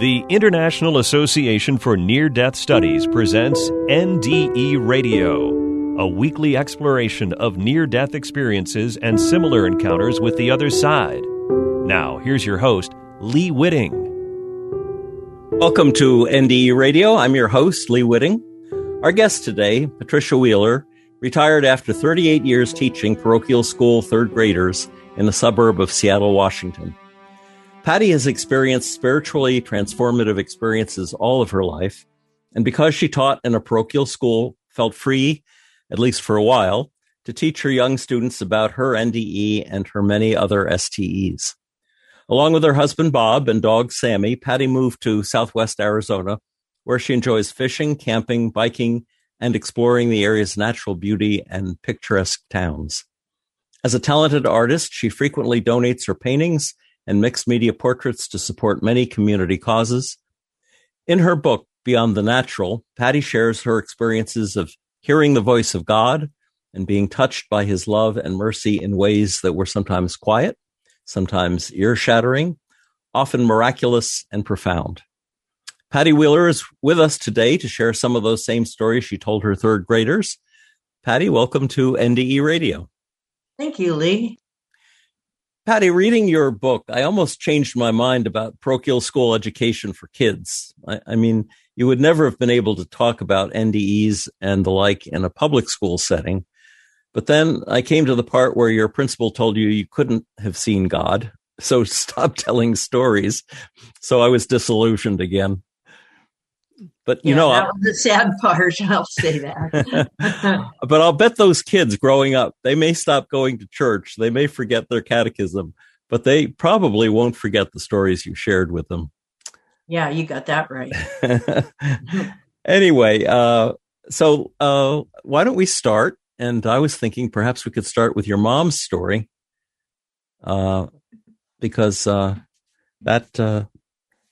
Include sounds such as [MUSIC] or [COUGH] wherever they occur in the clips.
The International Association for Near Death Studies presents NDE Radio, a weekly exploration of near death experiences and similar encounters with the other side. Now, here's your host, Lee Witting. Welcome to NDE Radio. I'm your host, Lee Witting. Our guest today, Patricia Wheeler, retired after 38 years teaching parochial school third graders in the suburb of Seattle, Washington. Patty has experienced spiritually transformative experiences all of her life. And because she taught in a parochial school, felt free, at least for a while, to teach her young students about her NDE and her many other STEs. Along with her husband Bob and dog Sammy, Patty moved to southwest Arizona, where she enjoys fishing, camping, biking, and exploring the area's natural beauty and picturesque towns. As a talented artist, she frequently donates her paintings and mixed media portraits to support many community causes. In her book, Beyond the Natural, Patty shares her experiences of hearing the voice of God and being touched by his love and mercy in ways that were sometimes quiet, sometimes ear shattering, often miraculous and profound. Patty Wheeler is with us today to share some of those same stories she told her third graders. Patty, welcome to NDE Radio. Thank you, Lee. Patty, reading your book, I almost changed my mind about parochial school education for kids. I, I, mean, you would never have been able to talk about NDEs and the like in a public school setting. But then I came to the part where your principal told you you couldn't have seen God. So [LAUGHS] stop telling stories. So I was disillusioned again. But you yeah, know, that was the sad [LAUGHS] part. I'll say that. [LAUGHS] but I'll bet those kids growing up, they may stop going to church. They may forget their catechism, but they probably won't forget the stories you shared with them. Yeah, you got that right. [LAUGHS] anyway, uh, so uh, why don't we start? And I was thinking perhaps we could start with your mom's story, uh, because uh, that uh,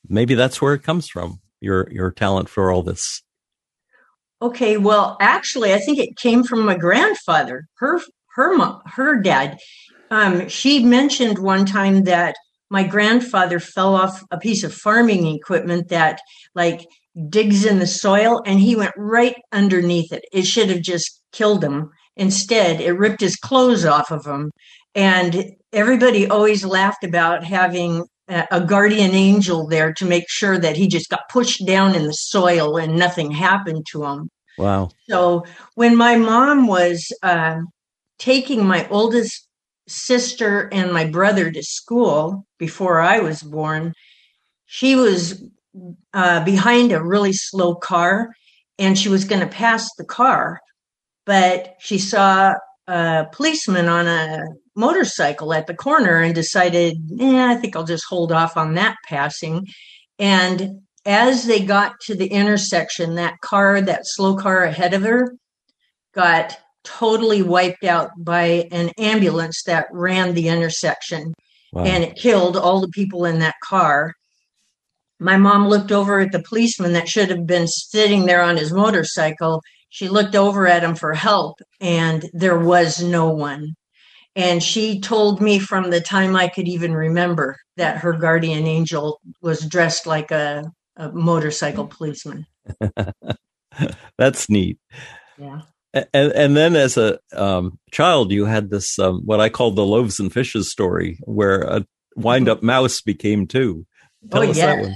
maybe that's where it comes from your your talent for all this? Okay, well, actually, I think it came from my grandfather. Her her her dad. Um, she mentioned one time that my grandfather fell off a piece of farming equipment that like digs in the soil and he went right underneath it. It should have just killed him. Instead, it ripped his clothes off of him. And everybody always laughed about having a guardian angel there to make sure that he just got pushed down in the soil and nothing happened to him. Wow. So when my mom was uh, taking my oldest sister and my brother to school before I was born, she was uh, behind a really slow car and she was going to pass the car, but she saw a policeman on a motorcycle at the corner and decided, yeah, I think I'll just hold off on that passing. And as they got to the intersection, that car, that slow car ahead of her, got totally wiped out by an ambulance that ran the intersection wow. and it killed all the people in that car. My mom looked over at the policeman that should have been sitting there on his motorcycle. She looked over at him for help, and there was no one. And she told me from the time I could even remember that her guardian angel was dressed like a, a motorcycle policeman. [LAUGHS] That's neat. Yeah. And, and then as a um, child, you had this, um, what I call the loaves and fishes story, where a wind up mouse became two. Tell oh, yeah.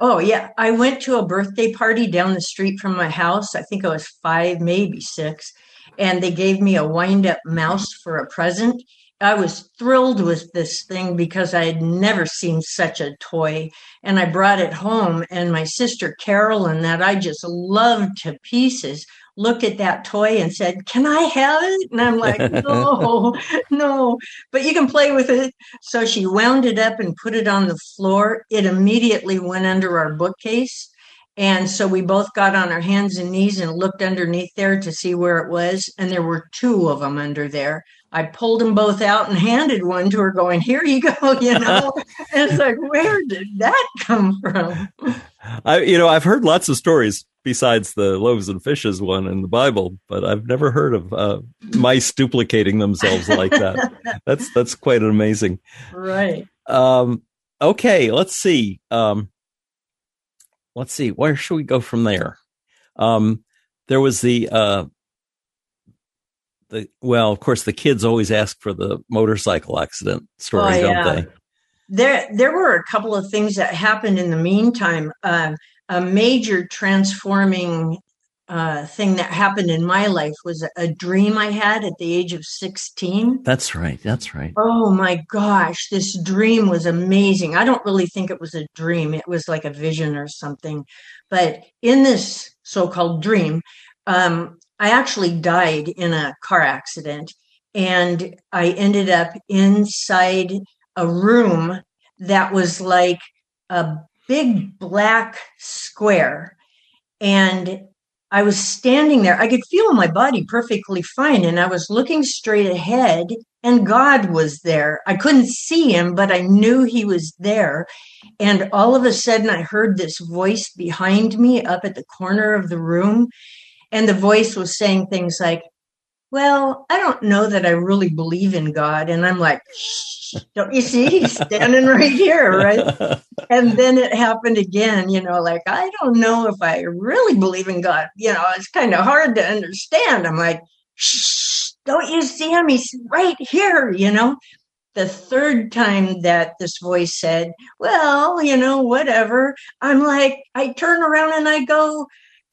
Oh, yeah. I went to a birthday party down the street from my house. I think I was five, maybe six and they gave me a wind up mouse for a present. I was thrilled with this thing because I had never seen such a toy. And I brought it home, and my sister Carolyn, that I just loved to pieces, looked at that toy and said, Can I have it? And I'm like, [LAUGHS] No, no, but you can play with it. So she wound it up and put it on the floor. It immediately went under our bookcase. And so we both got on our hands and knees and looked underneath there to see where it was. And there were two of them under there. I pulled them both out and handed one to her, going, Here you go, [LAUGHS] you know. [LAUGHS] and it's like, Where did that come from? I, you know, I've heard lots of stories besides the loaves and fishes one in the Bible, but I've never heard of uh, mice duplicating themselves like that. [LAUGHS] that's that's quite amazing. Right. Um, okay, let's see. Um, let's see, where should we go from there? Um, there was the uh, the well, of course, the kids always ask for the motorcycle accident story, oh, yeah. don't they? There, there were a couple of things that happened in the meantime. Uh, a major transforming uh, thing that happened in my life was a dream I had at the age of 16. That's right. That's right. Oh my gosh, this dream was amazing. I don't really think it was a dream, it was like a vision or something. But in this so called dream, um, I actually died in a car accident and I ended up inside a room that was like a big black square. And I was standing there. I could feel my body perfectly fine. And I was looking straight ahead, and God was there. I couldn't see him, but I knew he was there. And all of a sudden, I heard this voice behind me up at the corner of the room. And the voice was saying things like, Well, I don't know that I really believe in God. And I'm like, don't you see? He's standing right here, right? [LAUGHS] And then it happened again, you know, like, I don't know if I really believe in God. You know, it's kind of hard to understand. I'm like, Shh, don't you see him? He's right here, you know? The third time that this voice said, well, you know, whatever, I'm like, I turn around and I go,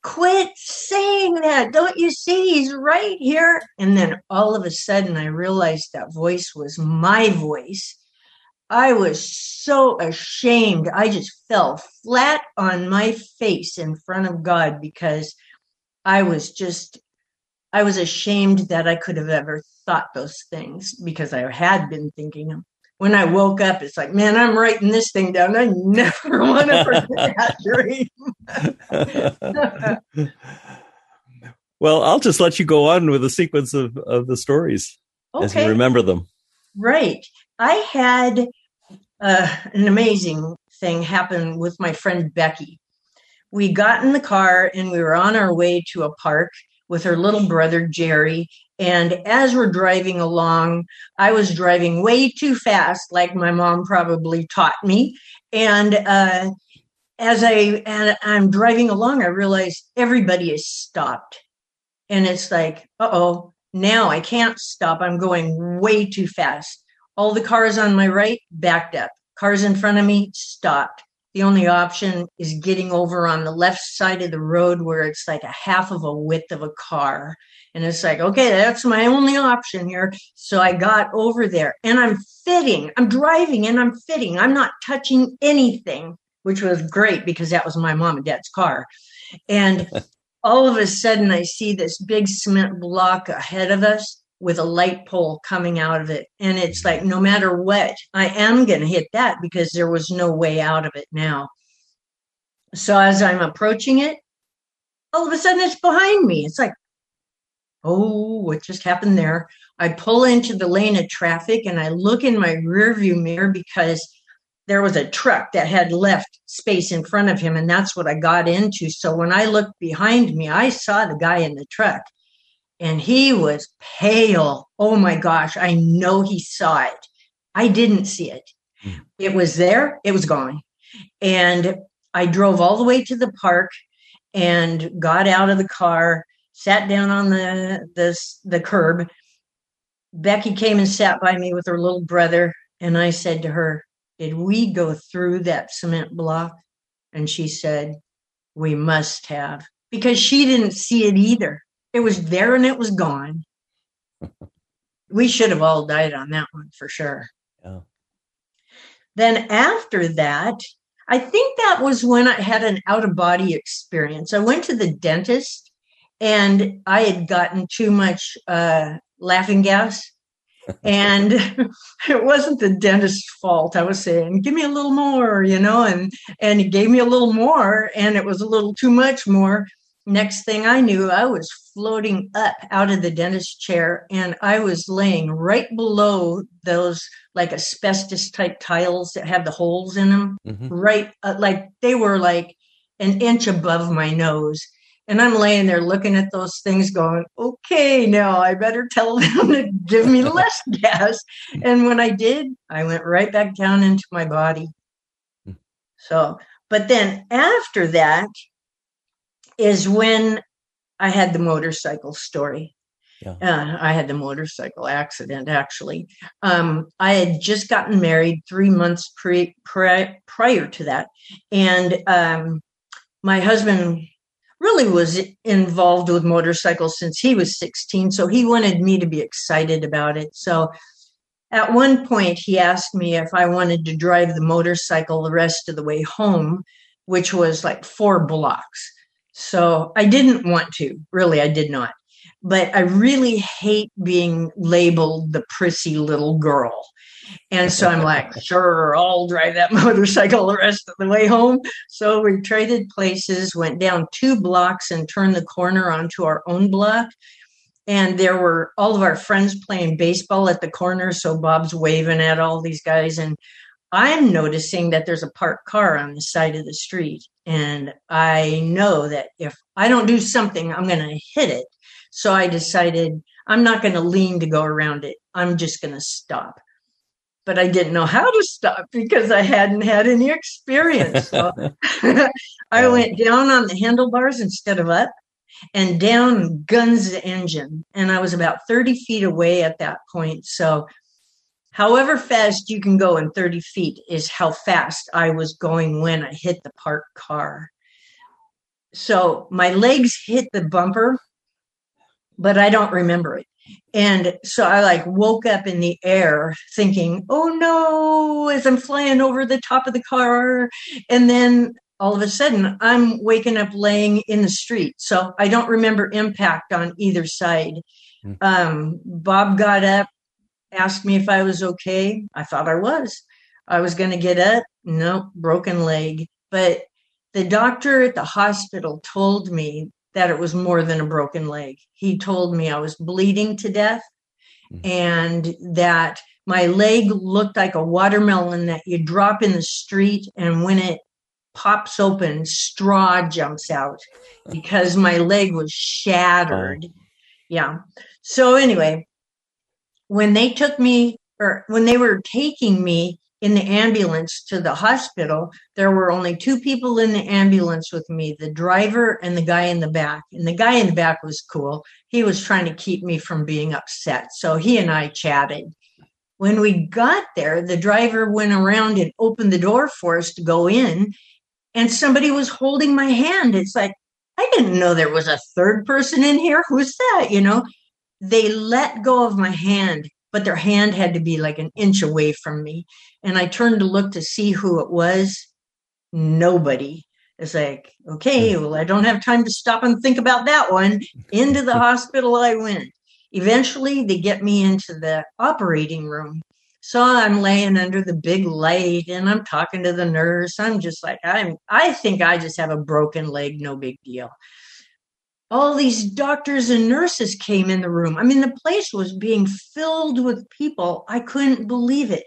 quit saying that. Don't you see he's right here? And then all of a sudden, I realized that voice was my voice. I was so ashamed. I just fell flat on my face in front of God because I was just, I was ashamed that I could have ever thought those things because I had been thinking them when I woke up, it's like, man, I'm writing this thing down. I never [LAUGHS] want to forget that dream. [LAUGHS] well, I'll just let you go on with the sequence of, of the stories okay. as you remember them. Right. I had uh, an amazing thing happen with my friend Becky. We got in the car and we were on our way to a park with her little brother Jerry and as we're driving along, I was driving way too fast, like my mom probably taught me. And uh, as I and I'm driving along, I realize everybody is stopped, and it's like, uh oh, now I can't stop. I'm going way too fast. All the cars on my right backed up. Cars in front of me stopped. The only option is getting over on the left side of the road where it's like a half of a width of a car. And it's like, okay, that's my only option here. So I got over there and I'm fitting. I'm driving and I'm fitting. I'm not touching anything, which was great because that was my mom and dad's car. And [LAUGHS] all of a sudden, I see this big cement block ahead of us with a light pole coming out of it. And it's like, no matter what, I am going to hit that because there was no way out of it now. So as I'm approaching it, all of a sudden it's behind me. It's like, oh, what just happened there? I pull into the lane of traffic and I look in my rearview mirror because there was a truck that had left space in front of him, and that's what I got into. So when I looked behind me, I saw the guy in the truck and he was pale. Oh my gosh, I know he saw it. I didn't see it. Mm. It was there, it was gone. And I drove all the way to the park and got out of the car sat down on the the the curb. Becky came and sat by me with her little brother, and I said to her, "Did we go through that cement block?" And she said, "We must have," because she didn't see it either. It was there and it was gone. [LAUGHS] we should have all died on that one for sure. Yeah. Then after that, I think that was when I had an out of body experience. I went to the dentist and I had gotten too much uh, laughing gas. [LAUGHS] and [LAUGHS] it wasn't the dentist's fault. I was saying, "Give me a little more," you know, and and he gave me a little more, and it was a little too much more. Next thing I knew, I was floating up out of the dentist chair, and I was laying right below those like asbestos type tiles that have the holes in them. Mm-hmm. Right, uh, like they were like an inch above my nose and I'm laying there looking at those things going, okay, now I better tell them to give me [LAUGHS] less gas. And when I did, I went right back down into my body. Hmm. So, But then after that is when I had the motorcycle story. Yeah. Uh, I had the motorcycle accident actually. Um, I had just gotten married three months pre, pre prior to that. And um, my husband really was involved with motorcycles since he was 16. So he wanted me to be excited about it. So at one point, he asked me if I wanted to drive the motorcycle the rest of the way home, which was like four blocks. So I didn't want to, really, I did not. But I really hate being labeled the prissy little girl. And so I'm like, [LAUGHS] sure, I'll drive that [LAUGHS] motorcycle the rest of the way home. So we traded places, went down two blocks and turned the corner onto our own block. And there were all of our friends playing baseball at the corner. So Bob's waving at all these guys. And I'm noticing that there's a parked car on the side of the street. And I know that if I don't do something, I'm going to hit it. So I decided I'm not going to lean to go around it. I'm just going to stop. But I didn't know how to stop because I hadn't had any experience. So [LAUGHS] I went down on the handlebars instead of up and down guns the engine. And I was about 30 feet away at that point. So however fast you can go in 30 feet is how fast I was going when I hit the parked car. So my legs hit the bumper, but I don't remember it. And so I like woke up in the air thinking, oh no, as I'm flying over the top of the car. And then all of a sudden I'm waking up laying in the street. So I don't remember impact on either side. Hmm. Um, Bob got up, asked me if I was okay. I thought I was. I was going to get up. No, broken leg. But the doctor at the hospital told me that it was more than a broken leg. He told me I was bleeding to death mm-hmm. and that my leg looked like a watermelon that you drop in the street. And when it pops open, straw jumps out because my leg was shattered. Oh. Yeah. So, anyway, when they took me or when they were taking me in the ambulance to the hospital, there were only two people in the ambulance with me the driver and the guy in the back. And the guy in the back was cool. He was trying to keep me from being upset. So he and I chatted. When we got there, the driver went around and opened the door for us to go in, and somebody was holding my hand. It's like, I didn't know there was a third person in here. Who's that? You know, they let go of my hand, but their hand had to be like an inch away from me. And I turned to look to see who it was. Nobody. It's like, okay, hmm. well, I don't have time to stop and think about that one. Into the [LAUGHS] hospital I went. Eventually, they get me into the operating room. So I'm laying under the big light and I'm talking to the nurse. I'm just like, I'm, I think I just have a broken leg, no big deal all these doctors and nurses came in the room. I mean, the place was being filled with people. I couldn't believe it.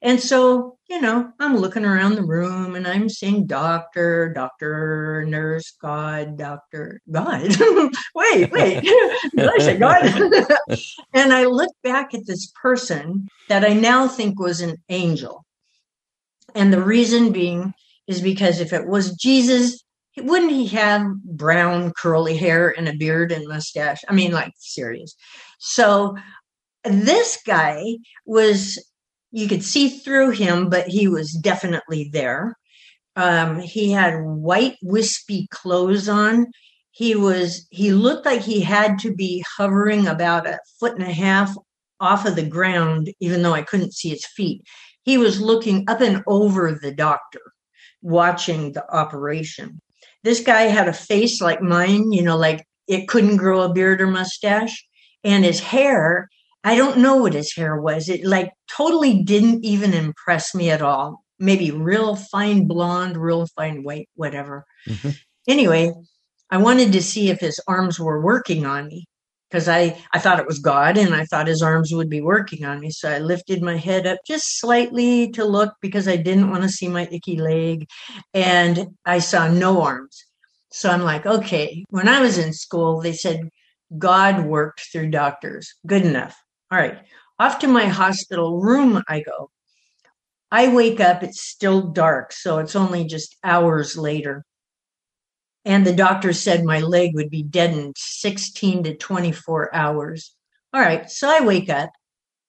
And so, you know, I'm looking around the room and I'm seeing doctor, doctor, nurse, God, doctor, God. [LAUGHS] wait, wait, did I say God? [LAUGHS] and I look back at this person that I now think was an angel. And the reason being is because if it was Jesus, wouldn't he have brown curly hair and a beard and mustache? I mean, like serious. So this guy was you could see through him, but he was definitely there. Um, he had white wispy clothes on. He was he looked like he had to be hovering about a foot and a half off of the ground, even though I couldn't see his feet. He was looking up and over the doctor, watching the operation. This guy had a face like mine, you know, like it couldn't grow a beard or mustache. And his hair, I don't know what his hair was. It like totally didn't even impress me at all. Maybe real fine blonde, real fine white, whatever. Mm-hmm. Anyway, I wanted to see if his arms were working on me because I, I thought it was God and I thought his arms would be working on me. So I lifted my head up just slightly to look because I didn't want to see my icky leg. And I saw no arms. So I'm like, okay, when I was in school, they said God worked through doctors. Good enough. All right. Off to my hospital room I go. I wake up, it's still dark, so it's only just hours later. And the doctor said my leg would be deadened 16 to 24 hours. All right, so I wake up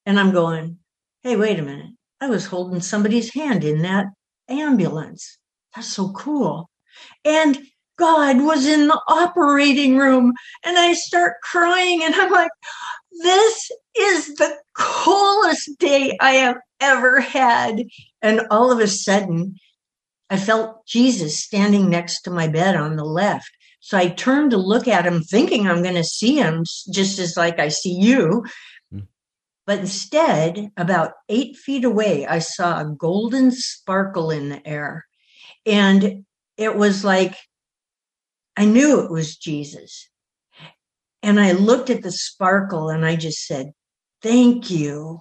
and I'm going, hey, wait a minute. I was holding somebody's hand in that ambulance. That's so cool. And God was in the operating room and I start crying and I'm like, this is the coolest day I have ever had. And all of a sudden, I felt Jesus standing next to my bed on the left. So I turned to look at him, thinking I'm going to see him just as like I see you. Hmm. But instead, about eight feet away, I saw a golden sparkle in the air. And it was like, I knew it was Jesus. And I looked at the sparkle and I just said, Thank you.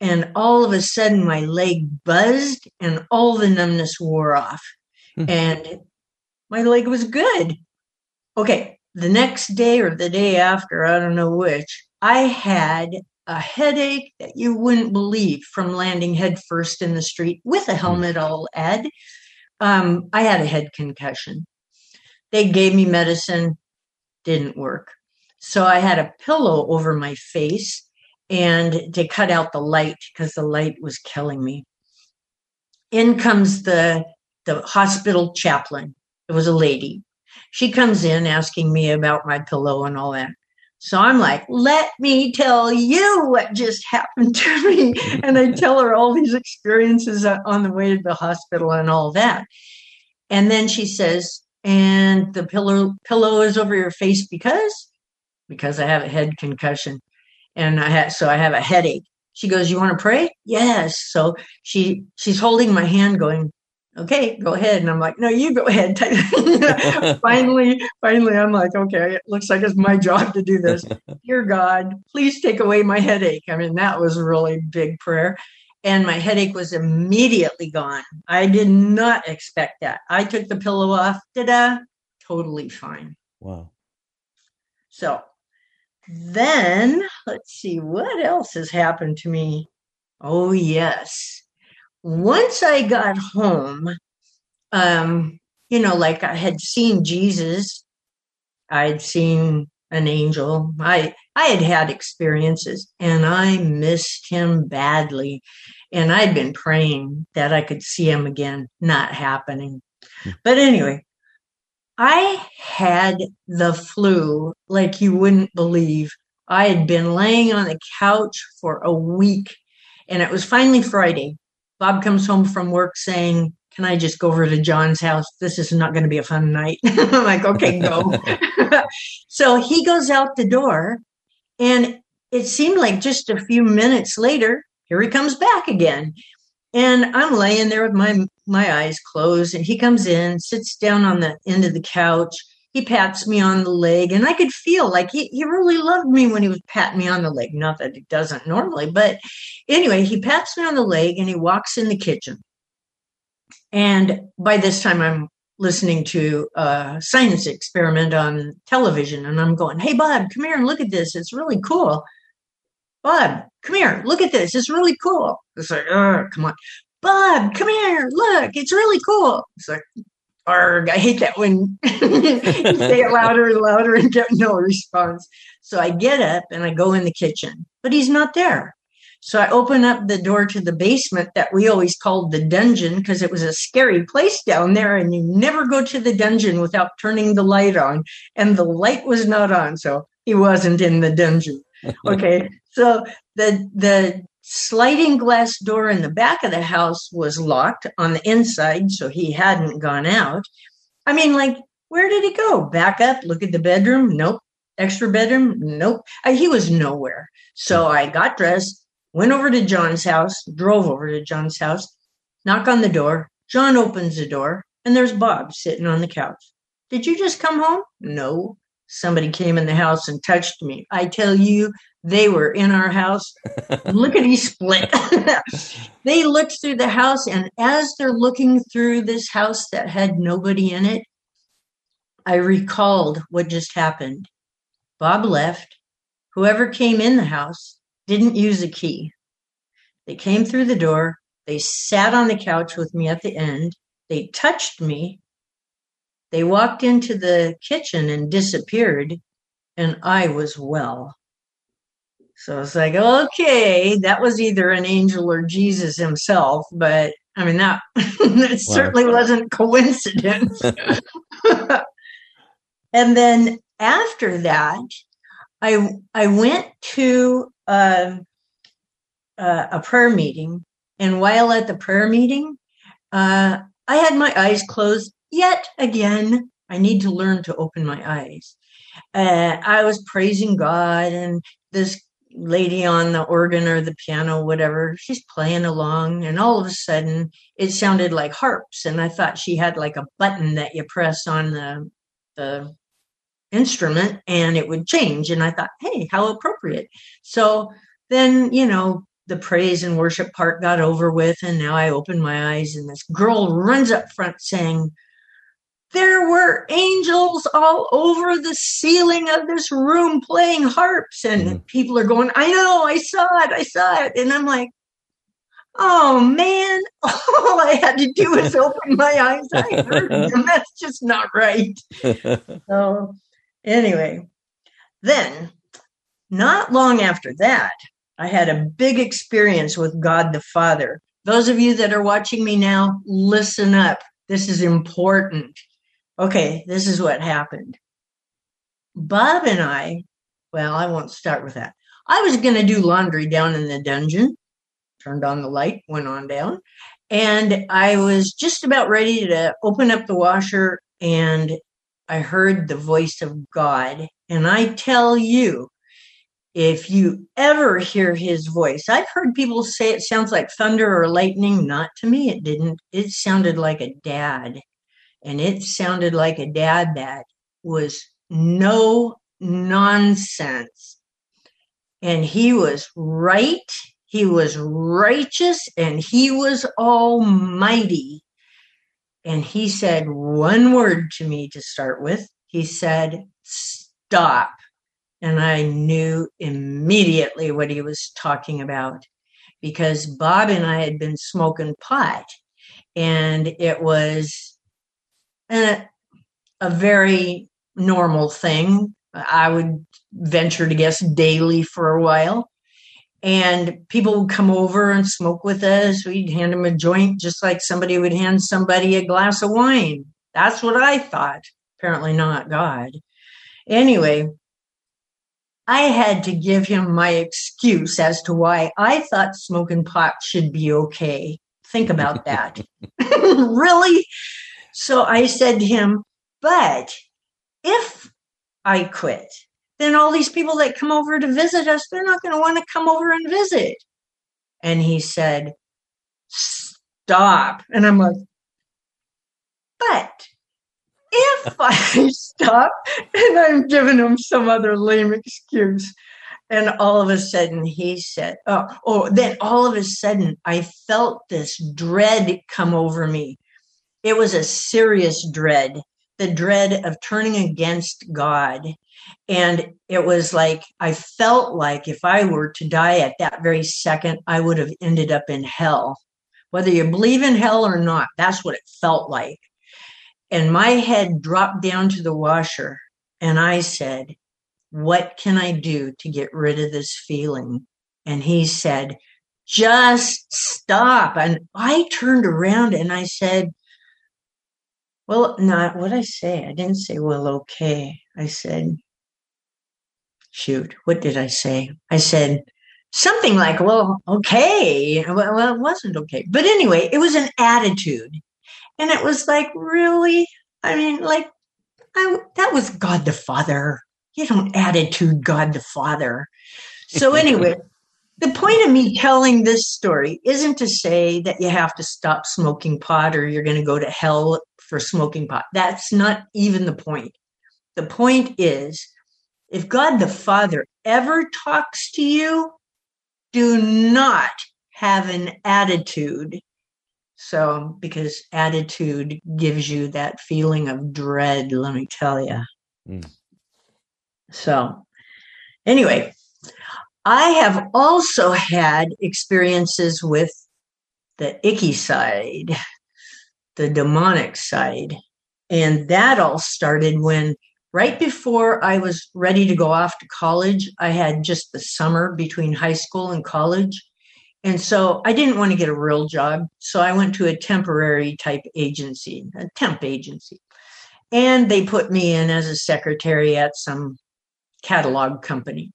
And all of a sudden, my leg buzzed and all the numbness wore off. Mm-hmm. And my leg was good. Okay. The next day or the day after, I don't know which, I had a headache that you wouldn't believe from landing headfirst in the street with a hmm. helmet, I'll add. Um, I had a head concussion. They gave me medicine, didn't work. So I had a pillow over my face and to cut out the light because the light was killing me. In comes the the hospital chaplain. It was a lady. She comes in asking me about my pillow and all that. So I'm like, let me tell you what just happened to me. [LAUGHS] And I tell her all these experiences on the way to the hospital and all that. And then she says, and the pillow pillow is over your face because because I have a head concussion and I had so I have a headache. She goes, "You want to pray?" Yes. So she she's holding my hand, going, "Okay, go ahead." And I'm like, "No, you go ahead." [LAUGHS] finally, finally, I'm like, "Okay, it looks like it's my job to do this." [LAUGHS] Dear God, please take away my headache. I mean, that was a really big prayer. And my headache was immediately gone. I did not expect that. I took the pillow off. Da-da, totally fine. Wow. So then let's see what else has happened to me. Oh, yes. Once I got home, um, you know, like I had seen Jesus, I'd seen an angel. I I had had experiences and I missed him badly. And I'd been praying that I could see him again, not happening. Hmm. But anyway, I had the flu like you wouldn't believe. I had been laying on the couch for a week and it was finally Friday. Bob comes home from work saying, Can I just go over to John's house? This is not going to be a fun night. [LAUGHS] I'm like, Okay, go. [LAUGHS] so he goes out the door and it seemed like just a few minutes later, here he comes back again. And I'm laying there with my my eyes closed, and he comes in, sits down on the end of the couch. He pats me on the leg, and I could feel like he, he really loved me when he was patting me on the leg. Not that he doesn't normally, but anyway, he pats me on the leg and he walks in the kitchen. And by this time, I'm listening to a science experiment on television, and I'm going, Hey, Bob, come here and look at this. It's really cool. Bob, come here, look at this. It's really cool. It's like, oh, come on. Bob, come here, look, it's really cool. It's like, arg, I hate that when [LAUGHS] you say it louder and louder and get no response. So I get up and I go in the kitchen, but he's not there. So I open up the door to the basement that we always called the dungeon because it was a scary place down there, and you never go to the dungeon without turning the light on. And the light was not on, so he wasn't in the dungeon. [LAUGHS] Okay, so the the sliding glass door in the back of the house was locked on the inside, so he hadn't gone out. I mean, like, where did he go? Back up, look at the bedroom? Nope. Extra bedroom? Nope. I, he was nowhere. So hmm. I got dressed, went over to John's house, drove over to John's house, knock on the door. John opens the door, and there's Bob sitting on the couch. Did you just come home? No. Somebody came in the house and touched me. I tell you, they were in our house. [LAUGHS] Lickety split. [LAUGHS] they looked through the house, and as they're looking through this house that had nobody in it, I recalled what just happened. Bob left. Whoever came in the house didn't use a key. They came through the door, They sat on the couch with me at the end. They touched me. They walked into the kitchen and disappeared, and I was well. So it's like, okay, that was either an angel or Jesus himself, but I mean that [LAUGHS] that certainly wasn't coincidence. [LAUGHS] and then after that, I I went to uh, uh, a prayer meeting, and while at the prayer meeting, uh, I had my eyes closed yet again. I need to learn to open my eyes. Uh, I was praising God, and this lady on the organ or the piano, whatever, she's playing along, and all of a sudden it sounded like harps, and I thought she had like a button that you press on the the instrument and it would change. And I thought, hey, how appropriate. So then, you know, the praise and worship part got over with. And now I open my eyes and this girl runs up front saying, there were angels all over the ceiling of this room playing harps and mm people are going i know i saw it i saw it and i'm like oh man [LAUGHS] all i had to do was open my eyes i heard [LAUGHS] them that's just not right so Anyway, then not long after that, I had a big experience with God the Father. Those of you that are watching me now, listen up. This is important. Okay, this is what happened. Bob and I, well, I won't start with that. I was going to do laundry down in the dungeon, turned on the light, went on down, and I was just about ready to open up the washer and I heard the voice of God. And I tell you, if you ever hear his voice, I've heard people say it sounds like thunder or lightning. Not to me, it didn't. It sounded like a dad. And it sounded like a dad that was no nonsense. And he was right, he was righteous, and he was almighty. And he said one word to me to start with. He said, Stop. And I knew immediately what he was talking about because Bob and I had been smoking pot. And it was a, a very normal thing. I would venture to guess daily for a while and people would come over and smoke with us. We'd hand them a joint just like somebody would hand somebody a glass of wine. That's what I thought. Apparently, not God. Anyway, I had to give him my excuse as to why I thought smoking pot should be okay. Think about that. [LAUGHS] [LAUGHS] really? So I said to him, but if I quit, then all these people that come over to visit us, they're not going to want to come over and visit. And he said, Stop. And I'm like, But if [LAUGHS] I stop and I'm giving him some other lame excuse, and all of a sudden he said, Oh, oh, then all of a sudden I felt this dread come over me. It was a serious dread, the dread of turning against God and it was like, I felt like if I were to die at that very second, I would have ended up in hell. Whether you believe in hell or not, that's what it felt like. And my head dropped down to the washer. And I said, What can I do to get rid of this feeling? And he said, Just stop. And I turned around and I said, Well, not what I say. I didn't say, Well, okay. I said, shoot, what did I say? I said something like, well, okay. Well, it wasn't okay. But anyway, it was an attitude. And it was like, really? I mean, like, I, that was God the Father. You don't attitude God the Father. So, [LAUGHS] anyway, the point of me telling this story isn't to say that you have to stop smoking pot or you're going to go to hell for smoking pot. That's not even the point. The point is if God the Father ever talks to you, do not have an attitude. So, because attitude gives you that feeling of dread, let me tell you. Mm. So, anyway, I have also had experiences with the icky side, the demonic side. And that all started when right before I was ready to go off to college, I had just the summer between high school and college. And so I didn't want to get a real job. So I went to a temporary type agency, a temp agency. And they put me in as a secretary at some catalog company.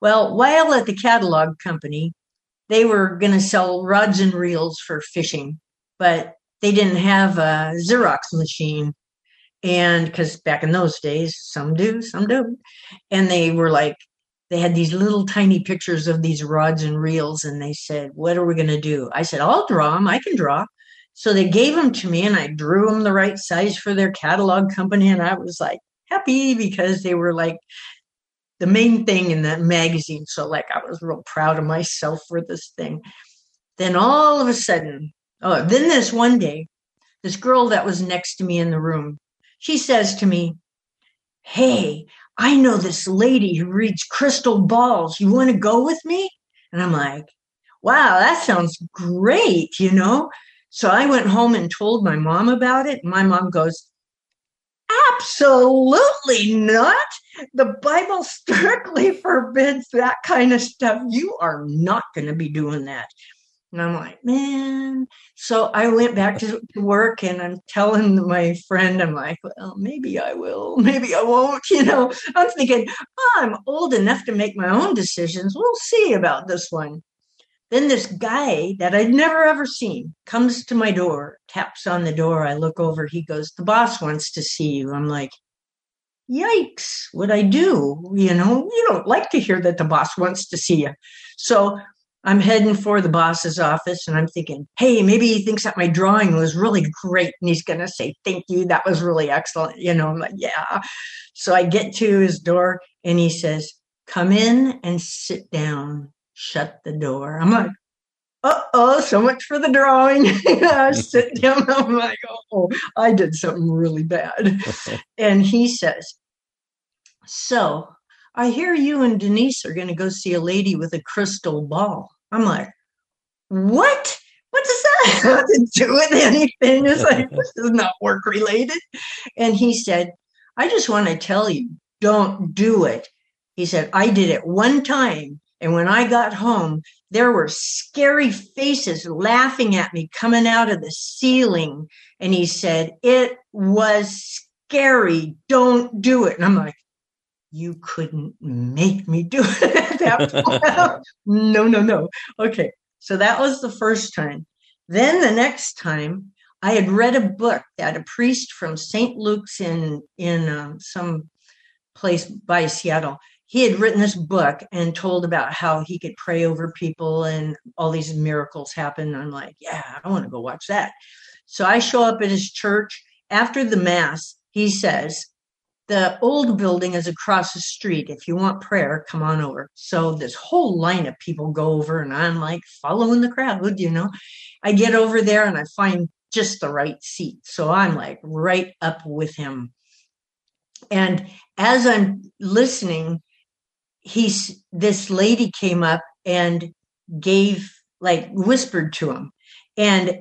Well, while at the catalog company, they were going to sell rods and reels for fishing, but they didn't have a Xerox machine. And because back in those days, some do, some don't. And they were like, they had these little tiny pictures of these rods and reels, and they said, What are we going to do? I said, I'll draw them. I can draw. So they gave them to me, and I drew them the right size for their catalog company. And I was like happy because they were like the main thing in that magazine. So, like, I was real proud of myself for this thing. Then all of a sudden, oh, then this one day, this girl that was next to me in the room, she says to me, Hey, I know this lady who reads crystal balls. You want to go with me? And I'm like, Wow, that sounds great, you know? So I went home and told my mom about it. And my mom goes, Absolutely not. The Bible [LAUGHS] strictly forbids that kind of stuff. You are not going to be doing that. And I'm like, man. So I went back to work and I'm telling my friend, I'm like, well, maybe I will, [LAUGHS] maybe I won't. You know, I'm thinking, oh, I'm old enough to make my own decisions. We'll see about this one. Then this guy that I'd never ever seen comes to my door, taps on the door. I look over. He goes, The boss wants to see you. I'm like, Yikes, what I do? You know, you don't like to hear that the boss wants to see you. So I'm heading for the boss's office and I'm thinking, hey, maybe he thinks that my drawing was really great and he's going to say, thank you. That was really excellent. You know, I'm like, yeah. So I get to his door and he says, come in and sit down shut the door. I'm like, uh oh, so much for the drawing. [LAUGHS] I sit [LAUGHS] down. I'm like, oh, I did something really bad. [LAUGHS] and he says, So I hear you and Denise are going to go see a lady with a crystal ball. I'm like, What? What does that [LAUGHS] have to do with anything? It's like, [LAUGHS] this is not work related. And he said, I just want to tell you, don't do it. He said, I did it one time and when I got home, there were scary faces laughing at me coming out of the ceiling. And he said, It was scary. Don't do it. And I'm like, You couldn't make me do it [LAUGHS] that [LAUGHS] no, no, no. Okay. So that was the first time. Then the next time, I had read a book that a priest from St. Luke's in in um, some place by Seattle he had written this book and told about how he could pray over people and all these miracles happen. I'm like, yeah, I want to go watch that. So I show up at his church after the mass. He says, the old building is across the street. If you want prayer, come on over. So this whole line of people go over, and I'm like following the crowd, you know. I get over there and I find just the right seat. So I'm like right up with him. And as I'm listening, he's this lady came up and gave like whispered to him and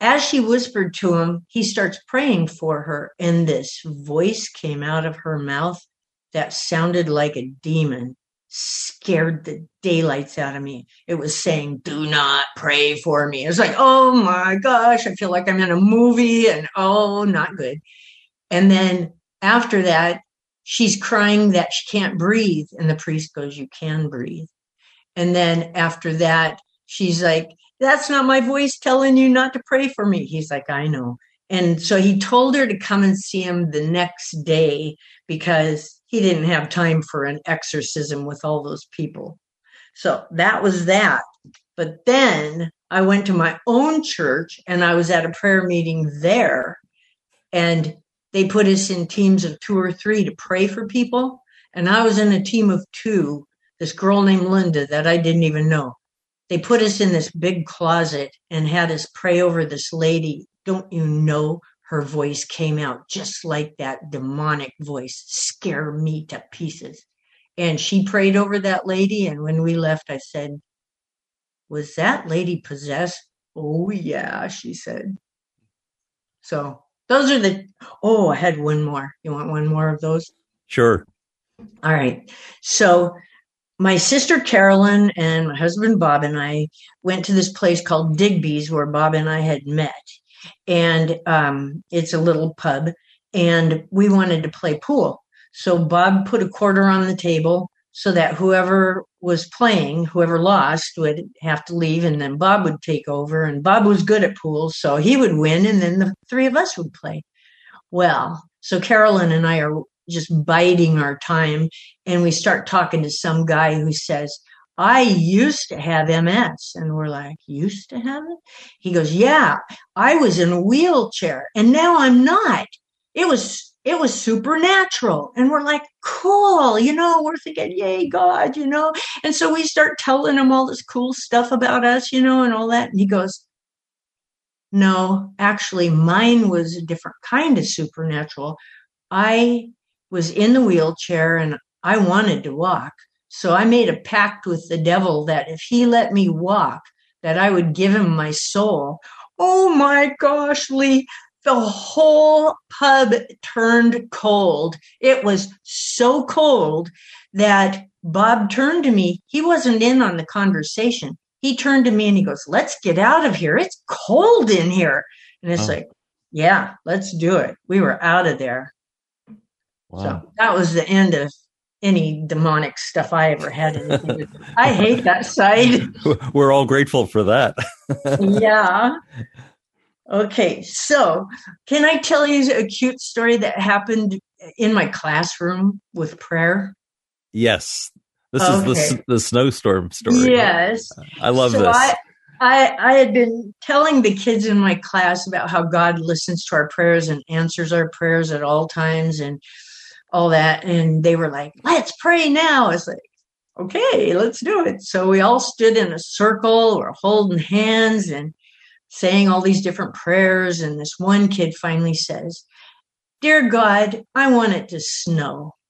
as she whispered to him he starts praying for her and this voice came out of her mouth that sounded like a demon scared the daylights out of me it was saying do not pray for me it was like oh my gosh i feel like i'm in a movie and oh not good and then after that she's crying that she can't breathe. And the priest goes, You can breathe. And then after that, she's like, That's not my voice telling you not to pray for me. He's like, I know. And so he told her to come and see him the next day because he didn't have time for an exorcism with all those people. So that was that. But then I went to my own church and I was at a prayer meeting there. And they put us in teams of two or three to pray for people. And I was in a team of two, this girl named Linda that I didn't even know. They put us in this big closet and had us pray over this lady. Don't you know her voice came out just like that demonic voice, scare me to pieces. And she prayed over that lady. And when we left, I said, Was that lady possessed? Oh, yeah, she said. So those are the, oh, I had one more. You want one more of those? Sure. All right. So my sister Carolyn and my husband Bob and I went to this place called Digby's where Bob and I had met. And um, it's a little pub. And we wanted to play pool. So Bob put a quarter on the table so that whoever was playing, whoever lost, would have to leave, and then Bob would take over. And Bob was good at pool, so he would win, and then the three of us would play. Well, so Carolyn and I are just biding our time, and we start talking to some guy who says, I used to have MS. And we're like, used to have it? He goes, Yeah, I was in a wheelchair and now I'm not. It was it was supernatural. And we're like, cool, you know, we're thinking, yay, God, you know. And so we start telling him all this cool stuff about us, you know, and all that. And he goes, no, actually, mine was a different kind of supernatural. I was in the wheelchair and I wanted to walk. So I made a pact with the devil that if he let me walk, that I would give him my soul. Oh my gosh, Lee, the whole pub turned cold. It was so cold that Bob turned to me. He wasn't in on the conversation. He turned to me and he goes, Let's get out of here. It's cold in here. And it's oh. like, Yeah, let's do it. We were out of there. Wow. So that was the end of any demonic stuff I ever had. I hate that side. [LAUGHS] We're all grateful for that. yeah. [LAUGHS] Okay, so can I tell you a cute story that happened in my classroom with prayer? Yes. This okay. is the, the snowstorm story. Yes. I love so this. I, I, I had been telling the kids in my class about how God listens to our prayers and answers our prayers at all times and all that. And they were like, let's pray now. I was like, okay, let's do it. So we all stood in a circle, we're holding hands and saying all these different prayers. And this one kid finally says, Dear God, I want it to snow. [LAUGHS]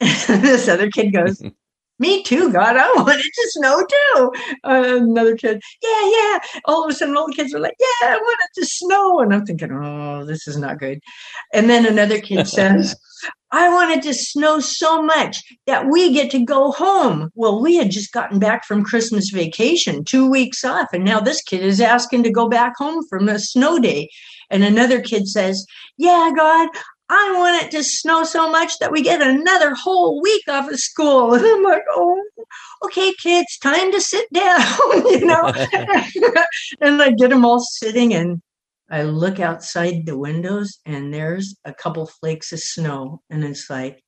This other kid goes, [LAUGHS] Me too, God. I [LAUGHS] want it to snow too. Uh, another kid, yeah, yeah. All of a sudden, all the kids are like, yeah, I want it to snow. And I'm thinking, oh, this is not good. And then another kid [LAUGHS] says, I wanted to snow so much that we get to go home. Well, we had just gotten back from Christmas vacation, two weeks off, and now this kid is asking to go back home from a snow day. And another kid says, Yeah, God, I want it to snow so much that we get another whole week off of school. [LAUGHS] And I'm like, oh, okay, kids, time to sit down, [LAUGHS] you know. [LAUGHS] and I get them all sitting, and I look outside the windows, and there's a couple flakes of snow, and it's like,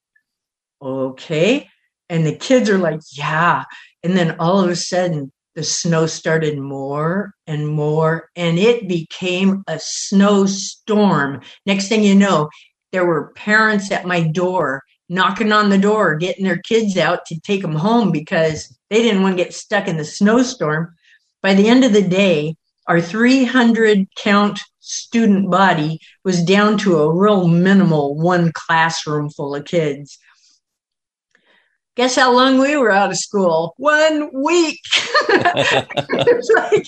okay. And the kids are like, yeah. And then all of a sudden, the snow started more and more, and it became a snowstorm. Next thing you know, there were parents at my door knocking on the door, getting their kids out to take them home because they didn't want to get stuck in the snowstorm. By the end of the day, our 300 count student body was down to a real minimal one classroom full of kids. Guess how long we were out of school? One week. [LAUGHS] like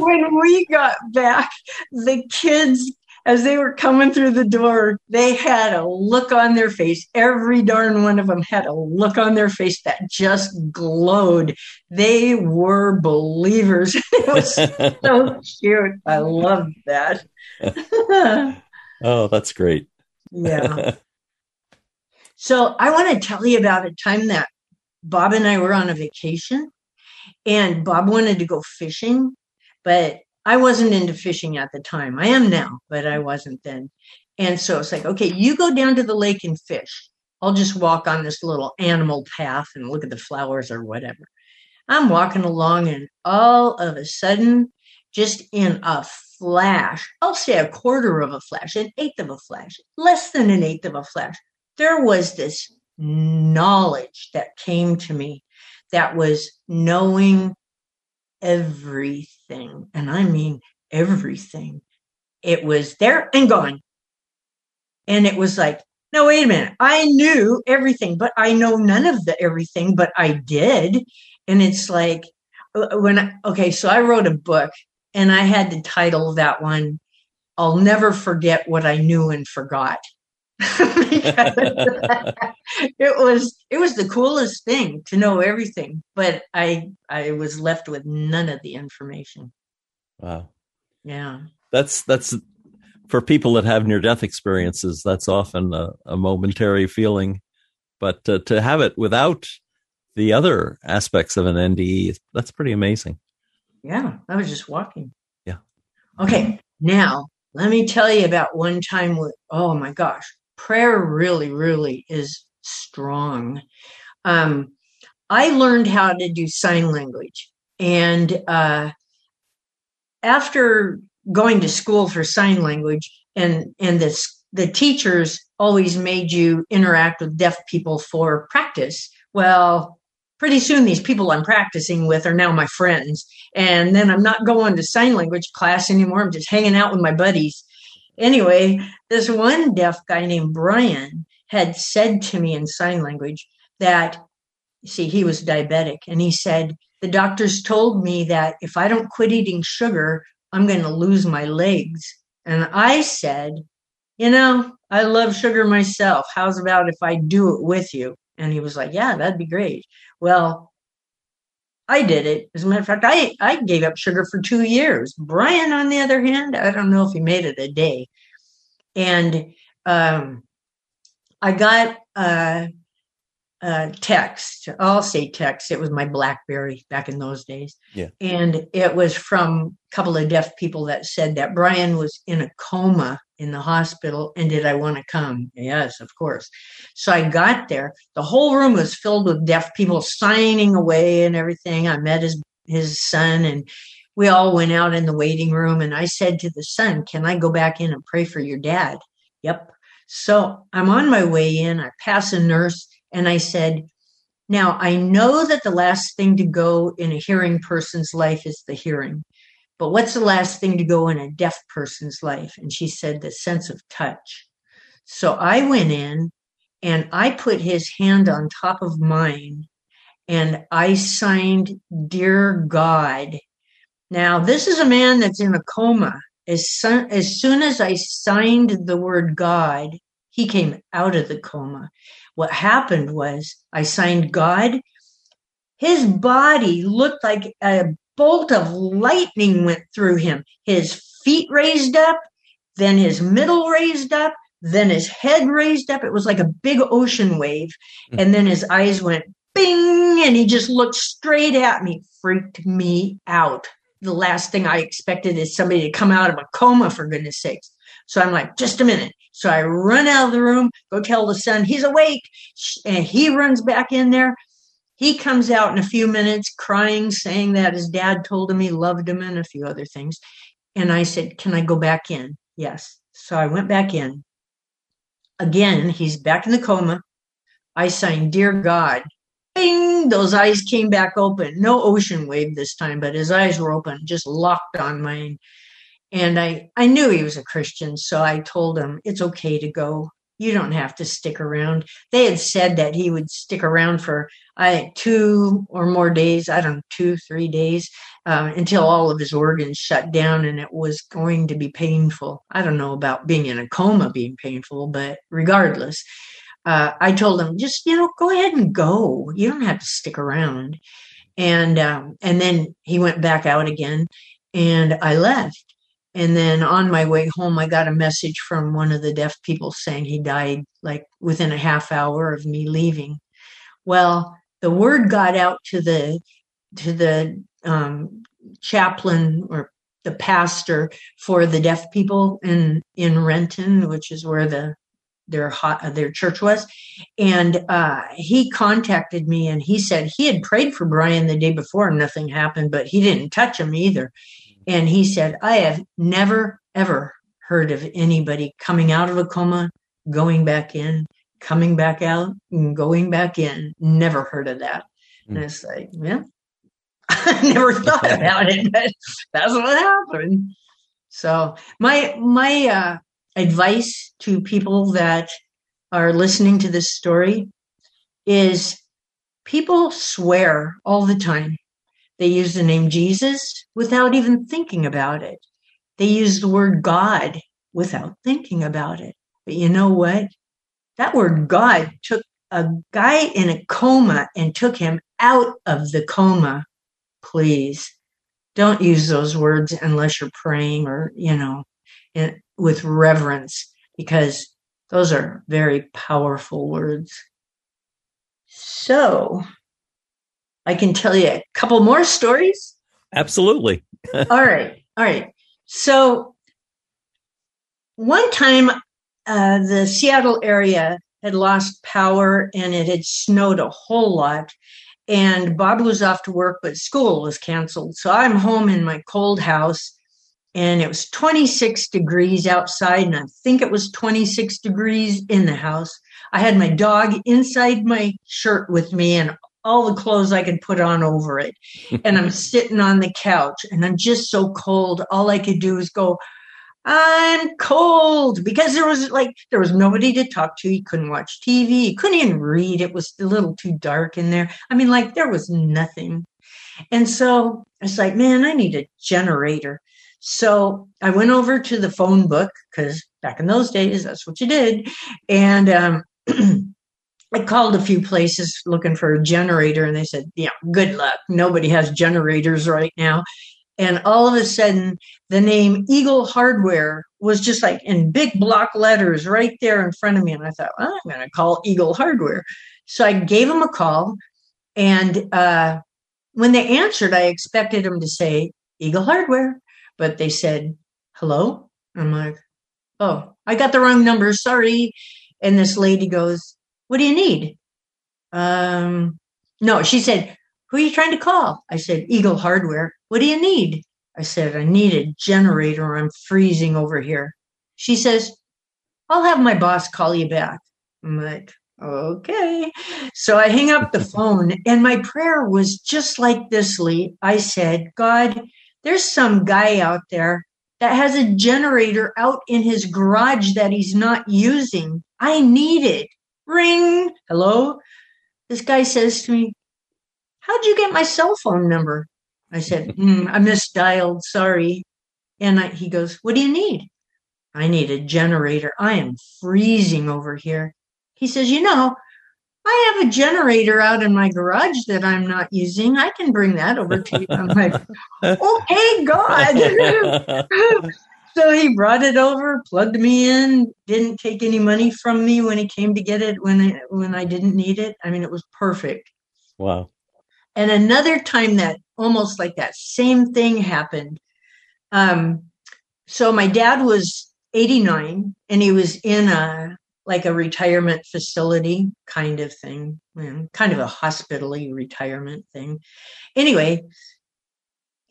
when we got back, the kids as they were coming through the door, they had a look on their face. Every darn one of them had a look on their face that just glowed. They were believers. [LAUGHS] it was so cute. I loved that. [LAUGHS] oh, that's great. yeah. [LAUGHS] So I want to tell you about a time that Bob and I were on a vacation and Bob wanted to go fishing, but I wasn't into fishing at the time. I am now, but I wasn't then. And so it's like, okay, you go down to the lake and fish. I'll just walk on this little animal path and look at the flowers or whatever. I'm walking along, and all of a sudden, just in a flash, I'll say a quarter of a flash, an eighth of a flash, less than an eighth of a flash, there was this knowledge that came to me that was knowing everything. And I mean everything. It was there and gone. And it was like, no, wait a minute. I knew everything, but I know none of the everything, but I did. And it's like, uh, when, I, okay, so I wrote a book and I had to title that one, I'll Never Forget What I Knew and Forgot. [LAUGHS] [LAUGHS] it was it was the coolest thing to know everything but i i was left with none of the information. Wow. Yeah. That's that's for people that have near death experiences that's often a, a momentary feeling. But uh, to have it without the other aspects of an nde that's pretty amazing. Yeah i was just walking. Yeah. Okay now let me tell you about one time with oh my gosh prayer really, really is strong. Um, I learned how to do sign language. And uh, after going to school for sign language, and, and this, the teachers always made you interact with deaf people for practice. Well, pretty soon these people I'm practicing with are now my friends. And then I'm not going to sign language class anymore. I'm just hanging out with my buddies anyway, this one deaf guy named Brian had said to me in sign language that, see, he was diabetic, and he said, The doctors told me that if I don't quit eating sugar, I'm going to lose my legs. And I said, You know, I love sugar myself. How's about if I do it with you? And he was like, Yeah, that'd be great. Well, I did it. As a matter of fact, I, I gave up sugar for two years. Brian, on the other hand, I don't know if he made it a day. And um, I got a, Uh, text. I'll say text. It was my Blackberry back in those days. Yeah. And it was from a couple of deaf people that said that Brian was in a coma in the hospital and did I want to come? Yes, of course. So I got there. The whole room was filled with deaf people signing away and everything. I met his his son and we all went out in the waiting room and I said to the son, "Can I go back in and pray for your dad?" Yep. So I'm on my way in. I pass a nurse and I said, "Now I know that the last thing to go in a hearing person's life is the hearing. But what's the last thing to go in a deaf person's life? And she said, the sense of touch. So I went in and I put his hand on top of mine and I signed, Dear God. Now, this is a man that's in a coma. As, son, as soon as I signed the word God, he came out of the coma. What happened was I signed God. His body looked like a bolt of lightning went through him. His feet raised up, then his middle raised up, then his head raised up. It was like a big ocean wave. Hmm. And then his eyes went bing, and he just looked straight at me, freaked me out. The last thing I expected is somebody to come out of a coma, for goodness sakes. So I'm like, just a minute. So I run out of the room, go tell the son he's awake, and he runs back in there. He comes out in a few minutes crying, saying that his dad told him he loved him and a few other things. And I said, Can I go back in? Yes. So I went back in. Again, he's back in the coma. I signed, Dear God. Bing! Those eyes came back open. No ocean wave this time, but his eyes were open, just locked on mine. And I, I knew he was a Christian, so I told him, It's okay to go you don't have to stick around. They had said that he would stick around for I two or more days. I don't know, two, three days um, until all of his organs shut down, and it was going to be painful. I don't know about being in a coma being painful, but regardless, uh, I told him just you know go ahead and go. You don't have to stick around. And um, and then he went back out again, and I left and then on my way home, I got a message from one of the deaf people saying he died like within a half hour of me leaving. Well, the word got out to the to the um, chaplain or the pastor for the deaf people in in Renton, which is where the their hot, their church was, and uh, he contacted me and he said he had prayed for Brian the day before and nothing happened, but he didn't touch him either. And he said, I have never, ever heard of anybody coming out of a coma, going back in, coming back out, and going back in. Never heard of that. Mm. And it's like, yeah, [LAUGHS] I never thought [LAUGHS] about it, but that's what happened. So my my uh, advice to people that are listening to this story is people swear all the time They use the name Jesus without even thinking about it. They use the word God without thinking about it. But you know what? That word God took a guy in a coma and took him out of the coma. Please don't use those words unless you're praying or, you know, in, with reverence, because those are very powerful words. So I can tell you a couple more stories. Absolutely. [LAUGHS] all right. All right. So one time, uh, the Seattle area had lost power and it had snowed a whole lot. And Bob was off to work, but school was canceled. So I'm home in my cold house and it was 26 degrees outside. And I think it was 26 degrees in the house. I had my dog inside my shirt with me and all the clothes I could put on over it. [LAUGHS] and I'm sitting on the couch and I'm just so cold. All I could do is go, I'm cold because there was like, there was nobody to talk to. You couldn't watch TV. He couldn't even read. It was a little too dark in there. I mean, like there was nothing. And so it's like, man, I need a generator. So I went over to the phone book because back in those days, that's what you did. And, um, [CLEARS THROAT] I called a few places looking for a generator and they said, yeah, good luck. Nobody has generators right now. And all of a sudden, the name Eagle Hardware was just like in big block letters right there in front of me. And I thought, well, I'm going to call Eagle Hardware. So I gave them a call. And uh, when they answered, I expected them to say Eagle Hardware, but they said, hello. I'm like, oh, I got the wrong number. Sorry. And this lady goes, what do you need? Um, no, she said, Who are you trying to call? I said, Eagle Hardware. What do you need? I said, I need a generator. I'm freezing over here. She says, I'll have my boss call you back. I'm like, okay. So I hang up the phone, and my prayer was just like this, Lee. I said, God, there's some guy out there that has a generator out in his garage that he's not using. I need it. Ring. Hello. This guy says to me, How'd you get my cell phone number? I said, mm, I misdialed. Sorry. And I, he goes, What do you need? I need a generator. I am freezing over here. He says, You know, I have a generator out in my garage that I'm not using. I can bring that over to you. I'm like, [LAUGHS] okay, God. [LAUGHS] [LAUGHS] So he brought it over, plugged me in, didn't take any money from me when he came to get it when I, when I didn't need it. I mean, it was perfect. Wow. And another time that almost like that same thing happened. Um, so my dad was 89 and he was in a like a retirement facility kind of thing, kind of a hospitally retirement thing. Anyway,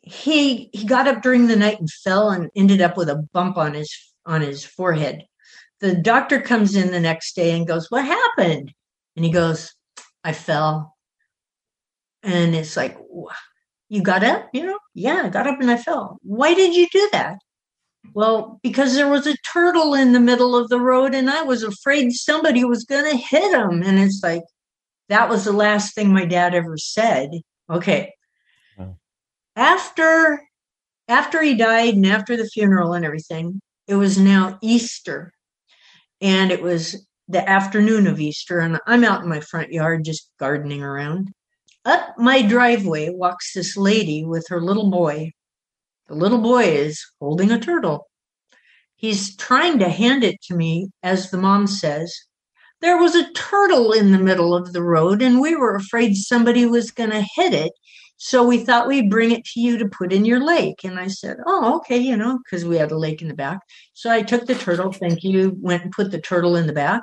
he he got up during the night and fell and ended up with a bump on his on his forehead. The doctor comes in the next day and goes, "What happened?" And he goes, "I fell." And it's like, "You got up?" You know? "Yeah, I got up and I fell." "Why did you do that?" Well, because there was a turtle in the middle of the road and I was afraid somebody was going to hit him. And it's like, that was the last thing my dad ever said. Okay, after after he died and after the funeral and everything, it was now Easter. And it was the afternoon of Easter, and I'm out in my front yard just gardening around. Up my driveway walks this lady with her little boy. The little boy is holding a turtle. He's trying to hand it to me, as the mom says. There was a turtle in the middle of the road, and we were afraid somebody was going to hit it. So we thought we'd bring it to you to put in your lake. And I said, Oh, okay, you know, because we had a lake in the back. So I took the turtle, thank you, went and put the turtle in the back.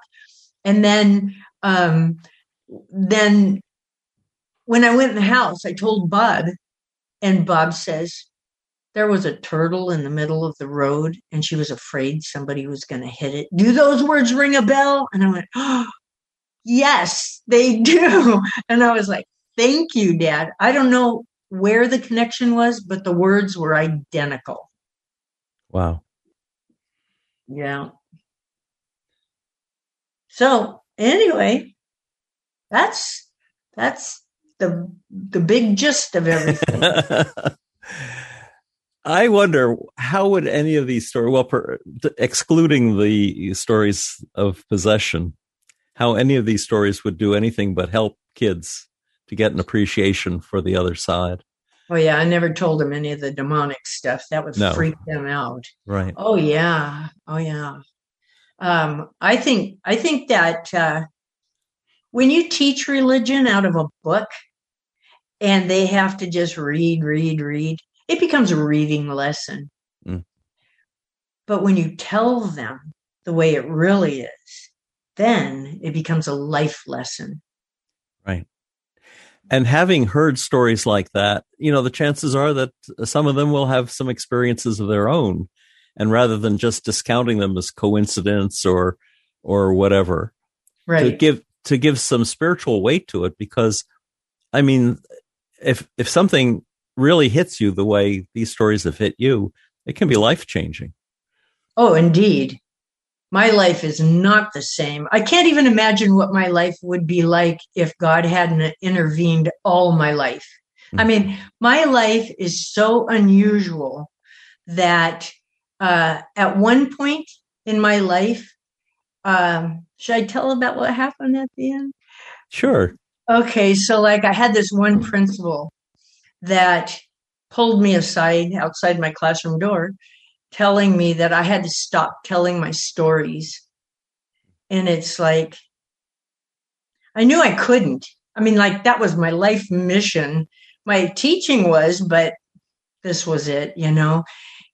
And then um then when I went in the house, I told Bob, and Bob says, there was a turtle in the middle of the road and she was afraid somebody was going to hit it. Do those words ring a bell? And I went, oh, [GASPS] yes, they do. [LAUGHS] And I was like, Thank you, Dad. I don't know where the connection was, but the words were identical. Wow. Yeah. So anyway, that's that's the the big gist of everything. [LAUGHS] I wonder how would any of these stories, well, per, excluding the stories of possession, how any of these stories would do anything but help kids to get an appreciation for the other side. Oh yeah, I never told them any of the demonic stuff. That would No. freak them out. Right. Oh yeah. Oh yeah. Um, I think I think that uh, when you teach religion out of a book and they have to just read, read, read, it becomes a reading lesson. Mm. But when you tell them the way it really is, then it becomes a life lesson. Right. And having heard stories like that, you know, the chances are that some of them will have some experiences of their own. And rather than just discounting them as coincidence or, or whatever, right. to give, to give some spiritual weight to it, because I mean, if, if something really hits you the way these stories have hit you, it can be life changing. Oh, indeed. My life is not the same. I can't even imagine what my life would be like if God hadn't intervened all my life. I mean, my life is so unusual that uh, at one point in my life, um, should I tell about what happened at the end? Sure. Okay, so like I had this one principal that pulled me aside outside my classroom door, telling me that I had to stop telling my stories. And it's like, I knew I couldn't. I mean, like that was my life mission. My teaching was, but this was it, you know?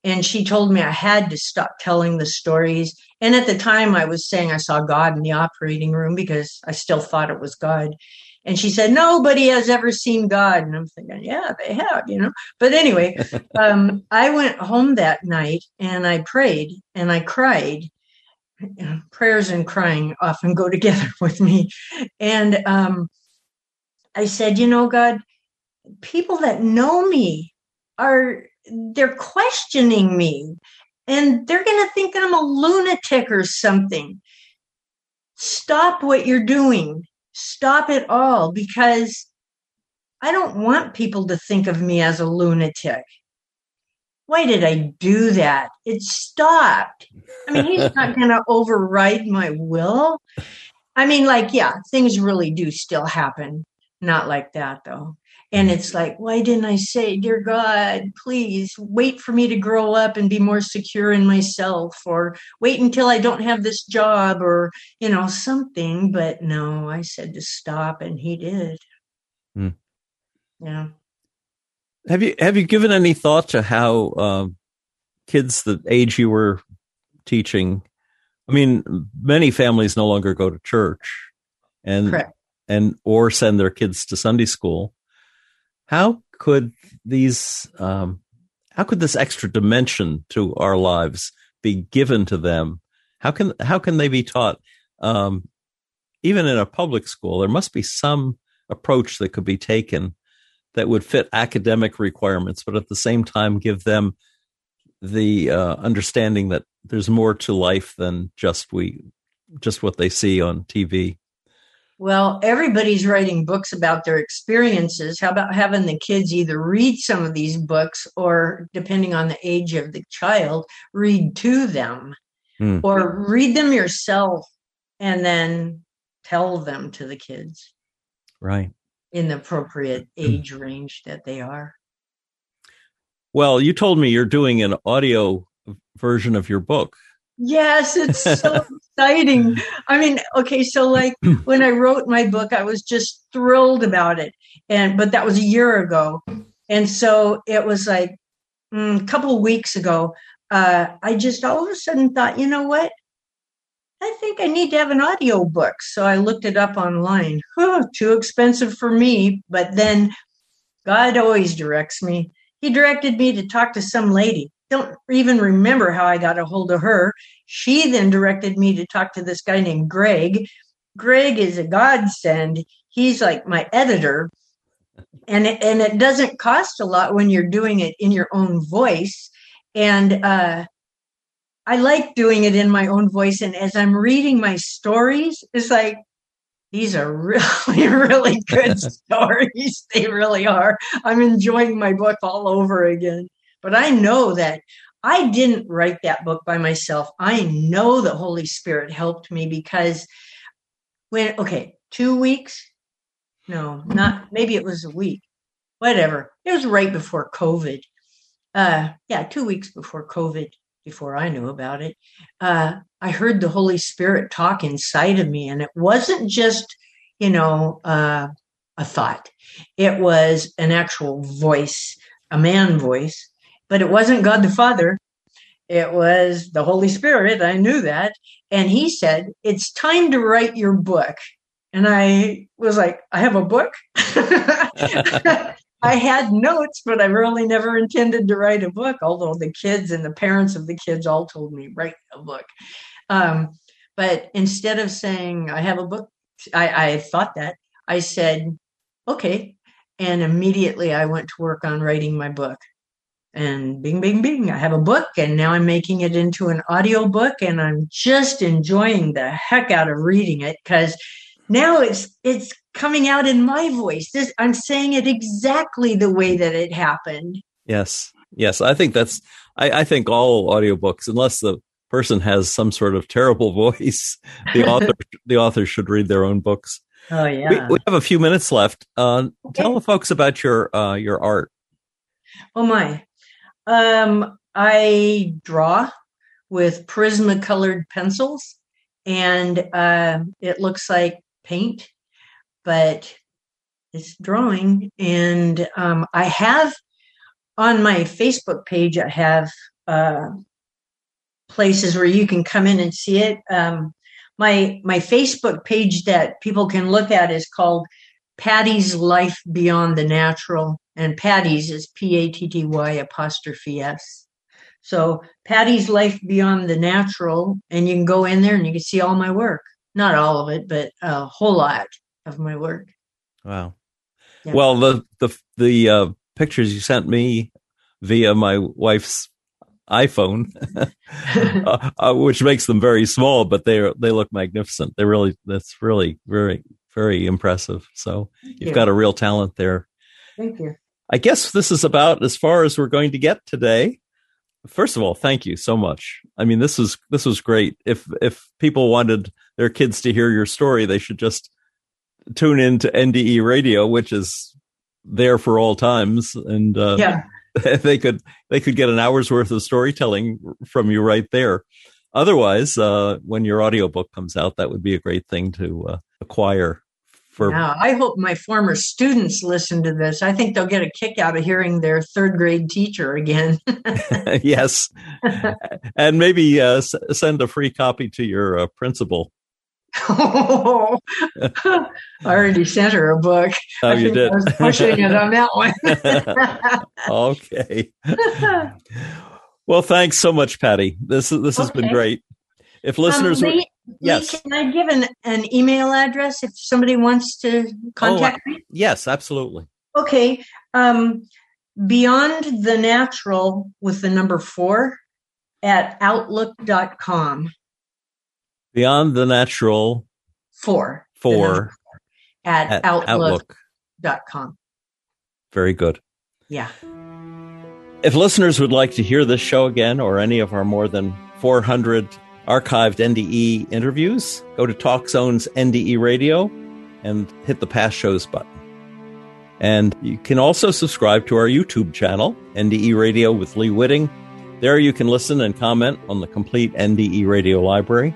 And she told me I had to stop telling the stories. And at the time, I was saying I saw God in the operating room because I still thought it was God. And she said, Nobody has ever seen God. And I'm thinking, Yeah, they have, you know. But anyway, [LAUGHS] um, I went home that night and I prayed and I cried. You know, Prayers and crying often go [LAUGHS] together with me. And um, I said, You know, God, people that know me are they're questioning me and they're going to think I'm a lunatic or something. Stop what you're doing. Stop it all because I don't want people to think of me as a lunatic. Why did I do that? It stopped. I mean, he's not [LAUGHS] going to override my will. I mean, like, yeah, things really do still happen. Not like that, though. And it's like, why didn't I say, Dear God, please wait for me to grow up and be more secure in myself, or wait until I don't have this job, or, you know, something. But no, I said to stop, and he did. Hmm. Yeah. Have you have you given any thought to how um, kids the age you were teaching? I mean, many families no longer go to church, and Correct. and or send their kids to Sunday school. How could these um, how could this extra dimension to our lives be given to them? How can how can they be taught? Um, even in a public school, there must be some approach that could be taken that would fit academic requirements, but at the same time give them the uh, understanding that there's more to life than just we just what they see on TV. Well, everybody's writing books about their experiences. How about having the kids either read some of these books or, depending on the age of the child, read to them Hmm. or read them yourself and then tell them to the kids Right. in the appropriate [CLEARS THROAT] age range that they are. Well, you told me you're doing an audio version of your book. Yes, it's so [LAUGHS] exciting. I mean, okay, so like [CLEARS THROAT] when I wrote my book, I was just thrilled about it. And but that was a year ago. And so it was like mm, a couple of weeks ago, uh, I just all of a sudden thought, you know what? I think I need to have an audio book. So I looked it up online. [LAUGHS] Oh, too expensive for me. But then God always directs me. He directed me to talk to some lady. Don't even remember how I got a hold of her. She then directed me to talk to this guy named Greg. Greg is a godsend. He's like my editor. And it, and it doesn't cost a lot when you're doing it in your own voice. And uh, I like doing it in my own voice. And as I'm reading my stories, it's like these are [LAUGHS] really, really good [LAUGHS] stories. They really are. I'm enjoying my book all over again. But I know that I didn't write that book by myself. I know the Holy Spirit helped me because when, okay, two weeks? No, not, maybe it was a week, whatever. It was right before COVID. Uh, yeah, two weeks before COVID, before I knew about it. Uh, I heard the Holy Spirit talk inside of me, and it wasn't just, you know, uh, a thought. It was an actual voice, a man voice, but it wasn't God the Father. It was the Holy Spirit. I knew that. And he said, It's time to write your book. And I was like, I have a book? [LAUGHS] I had notes, but I really never intended to write a book, although the kids and the parents of the kids all told me, write a book. Um, but instead of saying, I have a book, I, I thought that. I said, okay. And immediately I went to work on writing my book. And bing, bing, bing, I have a book, and now I'm making it into an audio book, and I'm just enjoying the heck out of reading it because now it's it's coming out in my voice. This, I'm saying it exactly the way that it happened. Yes. Yes. I think that's, I, I think all audiobooks, unless the person has some sort of terrible [LAUGHS] voice, the author, the author should read their own books. Oh yeah. We, we have a few minutes left. Uh, okay. Tell the folks about your, uh, your art. Oh my. Um, I draw with Prismacolored pencils and, uh, it looks like paint but it's drawing. And um, I have on my Facebook page, I have uh, places where you can come in and see it. Um, my my Facebook page that people can look at is called Patty's Life Beyond the Natural, and Patty's is P A T T Y apostrophe S. So Patty's Life Beyond the Natural, and you can go in there and you can see all my work. Not all of it, but a whole lot of my work. Wow. Yeah. Well, the the the uh, pictures you sent me via my wife's iPhone, uh, [LAUGHS] [LAUGHS] uh, which makes them very small, but they are, they look magnificent. They really that's really very very impressive. So Thank you've you. got a real talent there. Thank you. I guess this is about as far as we're going to get today. First of all, thank you so much. I mean, this was this was great. If if people wanted their kids to hear your story, they should just tune in to NDE radio, which is there for all times. And, uh, yeah. [LAUGHS] they could, they could get an hour's worth of storytelling from you right there. Otherwise, uh, when your audiobook comes out, that would be a great thing to uh, acquire. For yeah, I hope my former students listen to this. I think they'll get a kick out of hearing their third grade teacher again. [LAUGHS] [LAUGHS] yes, and maybe uh, s- send a free copy to your uh, principal Oh, [LAUGHS] I already sent her a book. Oh, you did. I was pushing it on that one. okay. Well, thanks so much, Patty. This this has been great. If listeners, um, Lee, yes, can I give an, an email address if somebody wants to contact oh, me? Yes, absolutely. Okay. Um, beyond the natural with the number four at outlook.com. Beyond the Natural. Four. Four. At, at outlook. outlook.com. Very good. Yeah. If listeners would like to hear this show again or any of our more than 400 archived NDE interviews, go to TalkZone's NDE Radio and hit the past shows button. And you can also subscribe to our YouTube channel, NDE Radio with Lee Witting. There you can listen and comment on the complete NDE Radio library.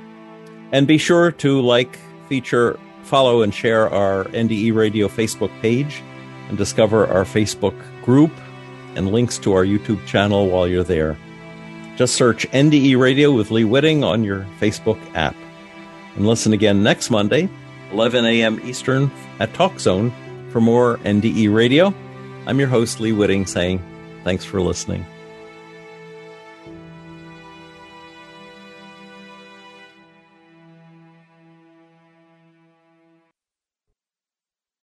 And be sure to like, feature, follow, and share our NDE Radio Facebook page and discover our Facebook group and links to our YouTube channel while you're there. Just search NDE Radio with Lee Witting on your Facebook app. And listen again next Monday, 11 a.m. Eastern at Talk Zone for more NDE Radio. I'm your host, Lee Witting, saying thanks for listening.